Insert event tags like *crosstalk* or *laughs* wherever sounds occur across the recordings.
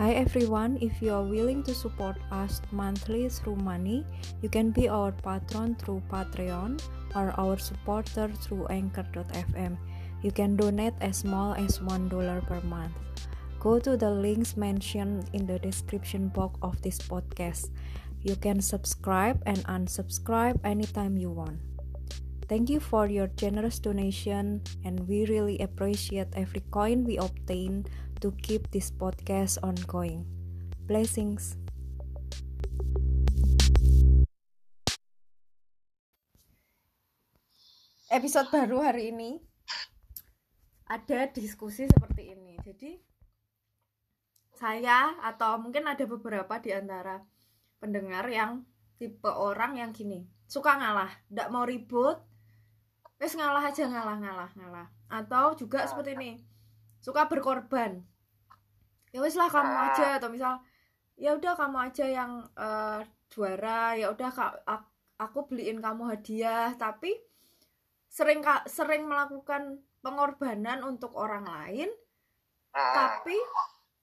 Hi everyone, if you are willing to support us monthly through money, you can be our patron through Patreon or our supporter through Anchor.fm. You can donate as small as $1 per month. Go to the links mentioned in the description box of this podcast. You can subscribe and unsubscribe anytime you want. Thank you for your generous donation, and we really appreciate every coin we obtain to keep this podcast ongoing. Blessings. Episode baru hari ini ada diskusi seperti ini. Jadi saya atau mungkin ada beberapa di antara pendengar yang tipe orang yang gini suka ngalah, tidak mau ribut, wes ngalah aja ngalah ngalah ngalah. Atau juga seperti ini suka berkorban. Ya wes lah kamu aja atau misal ya udah kamu aja yang uh, juara, ya udah aku beliin kamu hadiah, tapi sering sering melakukan pengorbanan untuk orang lain, tapi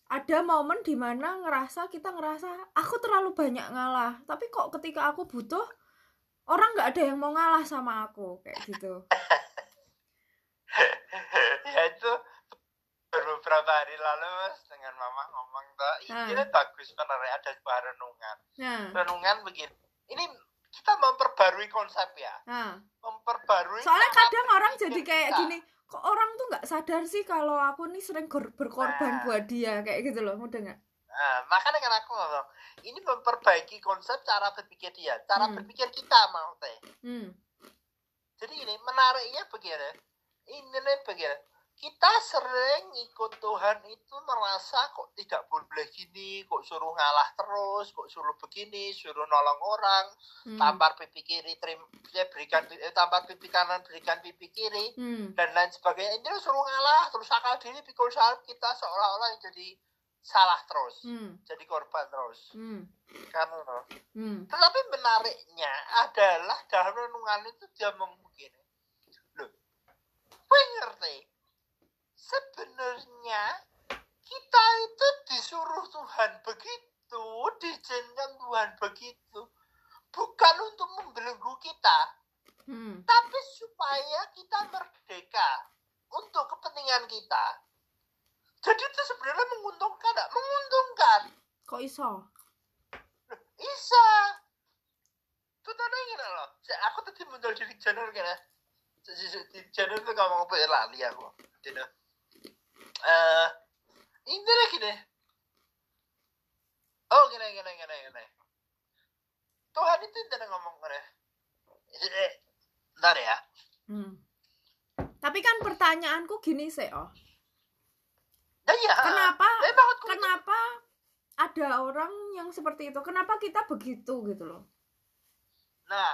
ada momen di mana ngerasa kita ngerasa aku terlalu banyak ngalah. Tapi kok ketika aku butuh orang nggak ada yang mau ngalah sama aku kayak gitu. *laughs* Ya itu beberapa hari lalu dengan mama ngomong tuh ini nah. bagus sebenarnya ada sebuah renungan nah. renungan begini ini kita memperbarui konsep ya nah. memperbarui soalnya kadang orang jadi kayak kita. gini kok orang tuh nggak sadar sih kalau aku nih sering berkorban nah. buat dia kayak gitu loh mudah nggak nah, makanya kan aku ngomong ini memperbaiki konsep cara berpikir dia cara hmm. berpikir kita mau teh hmm. jadi ini menariknya begini ini nih begini kita sering ikut Tuhan itu merasa kok tidak boleh gini, kok suruh ngalah terus, kok suruh begini, suruh nolong orang, hmm. tampar pipi kiri, terim, ya berikan eh, tampar pipi kanan, berikan pipi kiri, hmm. dan lain sebagainya. Ini suruh ngalah, terus akal diri pikul salib kita seolah-olah jadi salah terus, hmm. jadi korban terus. Hmm. Kan, hmm. Tetapi menariknya adalah dalam renungan itu dia mungkin, loh, gue ngerti sebenarnya kita itu disuruh Tuhan begitu, diizinkan Tuhan begitu, bukan untuk membelenggu kita, hmm. tapi supaya kita merdeka untuk kepentingan kita. Jadi itu sebenarnya menguntungkan, gak? menguntungkan. Kok iso? Isa. Tuh tadi gini loh. Aku tadi muncul di channel gini. Di channel itu ngomong apa ya lali aku. Dino uh, ini lagi deh oh gini gini gini gini. Tuhan itu tidak ngomong gini. Eh, ntar ya. Hmm. tapi kan pertanyaanku gini sih oh. Nah, iya. kenapa kenapa ada orang yang seperti itu? Kenapa kita begitu gitu loh? Nah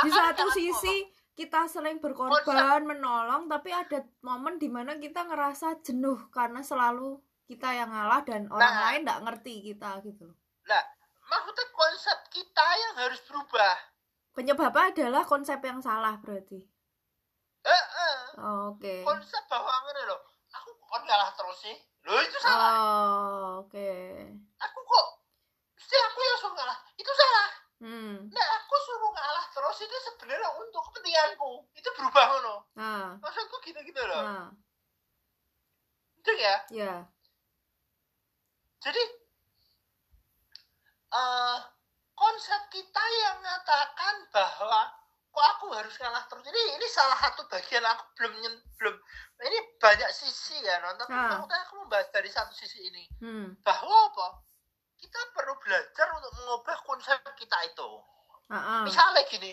di satu sisi kita sering berkorban menolong tapi ada momen di mana kita ngerasa jenuh karena selalu kita yang ngalah dan orang nah, lain nggak ngerti kita gitu loh. Nah, maksudnya konsep kita yang harus berubah. Penyebabnya adalah konsep yang salah berarti. Eh, eh. Oh, Oke. Okay. Konsep bahwa ini loh, aku kok ngalah terus sih. Loh itu salah. Oh, oke. Okay. Aku kok, sih aku yang suka ngalah, itu salah hmm. nah aku suruh ngalah terus itu sebenarnya untuk kepentinganku itu berubah loh nah. maksudku gitu gitu loh nah. itu ya ya jadi uh, konsep kita yang mengatakan bahwa kok aku harus ngalah terus ini ini salah satu bagian aku belum belum ini banyak sisi ya nonton nah. aku membahas dari satu sisi ini hmm. bahwa apa kita perlu belajar untuk mengubah konsep kita itu. Uh-uh. Misalnya gini,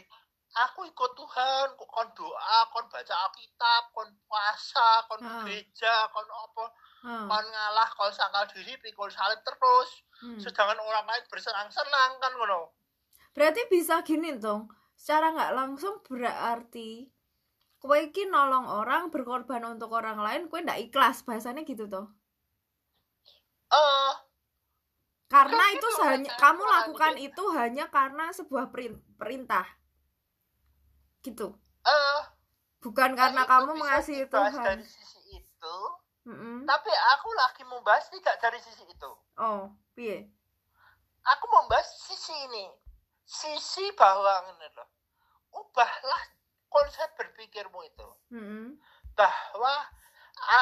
aku ikut Tuhan, kon doa, kon baca Alkitab, kon puasa, kon uh. gereja, kon apa, uh. kon ngalah, kon sangkal diri, pikul salib terus. Hmm. Sedangkan orang lain bersenang-senang kan ngono. Berarti bisa gini dong, secara nggak langsung berarti kue iki nolong orang berkorban untuk orang lain kue ndak ikhlas bahasanya gitu toh eh uh, karena itu hanya kamu lakukan itu hanya karena sebuah perintah. Gitu. Uh, bukan karena kamu mengasihi Tuhan dari sisi itu. Mm -hmm. tapi aku lagi membahas tidak dari sisi itu. Oh piye? Aku membahas sisi ini. Sisi bahwa ini loh ubahlah konsep berpikirmu itu. Hmm. bahwa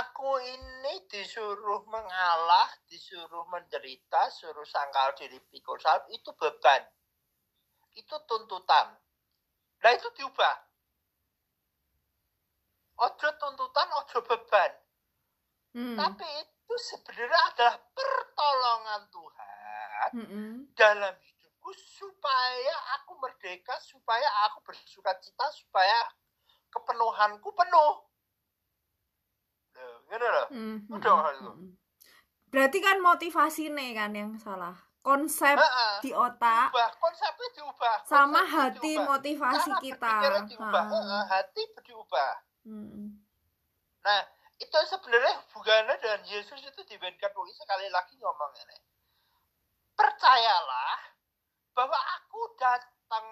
aku ini disuruh mengalah disuruh menderita suruh sangkal diri pikul salib itu beban. Itu tuntutan. Nah itu diubah. Ojo tuntutan ojo beban. Hmm. tapi itu sebenarnya adalah pertolongan Tuhan hmm. dalam hidupku supaya aku merdeka supaya aku bersuka cita supaya kepenuhanku penuh gitu loh hmm. udah hmm. hmm. berarti kan motivasi nih kan yang salah konsep uh, uh, di otak diubah. konsepnya diubah sama konsep hati diubah. motivasi Cara kita diubah. Uh. Uh, hati diubah hmm. nah itu sebenarnya hubungannya dengan Yesus itu dibandingkan Woi sekali lagi ngomong ini percayalah bahwa aku datang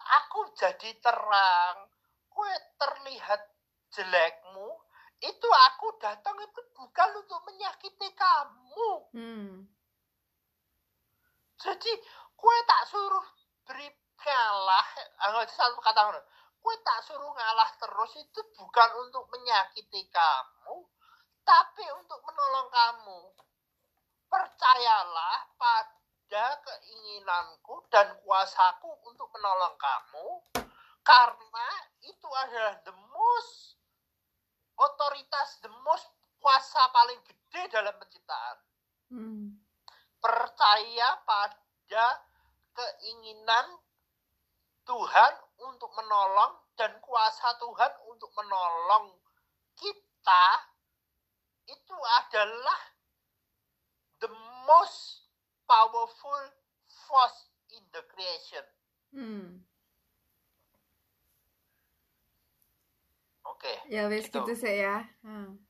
aku jadi terang kue terlihat jelekmu itu aku datang itu bukan untuk menyakiti kamu. Hmm. Jadi kue tak suruh beri ngalah. Anggap satu kata kue tak suruh ngalah terus itu bukan untuk menyakiti kamu tapi untuk menolong kamu. Percayalah pada keinginanku dan kuasaku untuk menolong kamu karena itu adalah the most otoritas the most kuasa paling gede dalam penciptaan hmm percaya pada keinginan Tuhan untuk menolong dan kuasa Tuhan untuk menolong kita itu adalah the most powerful force in the creation. Hmm. Oke. Okay, ya wes gitu, gitu sih ya. Hmm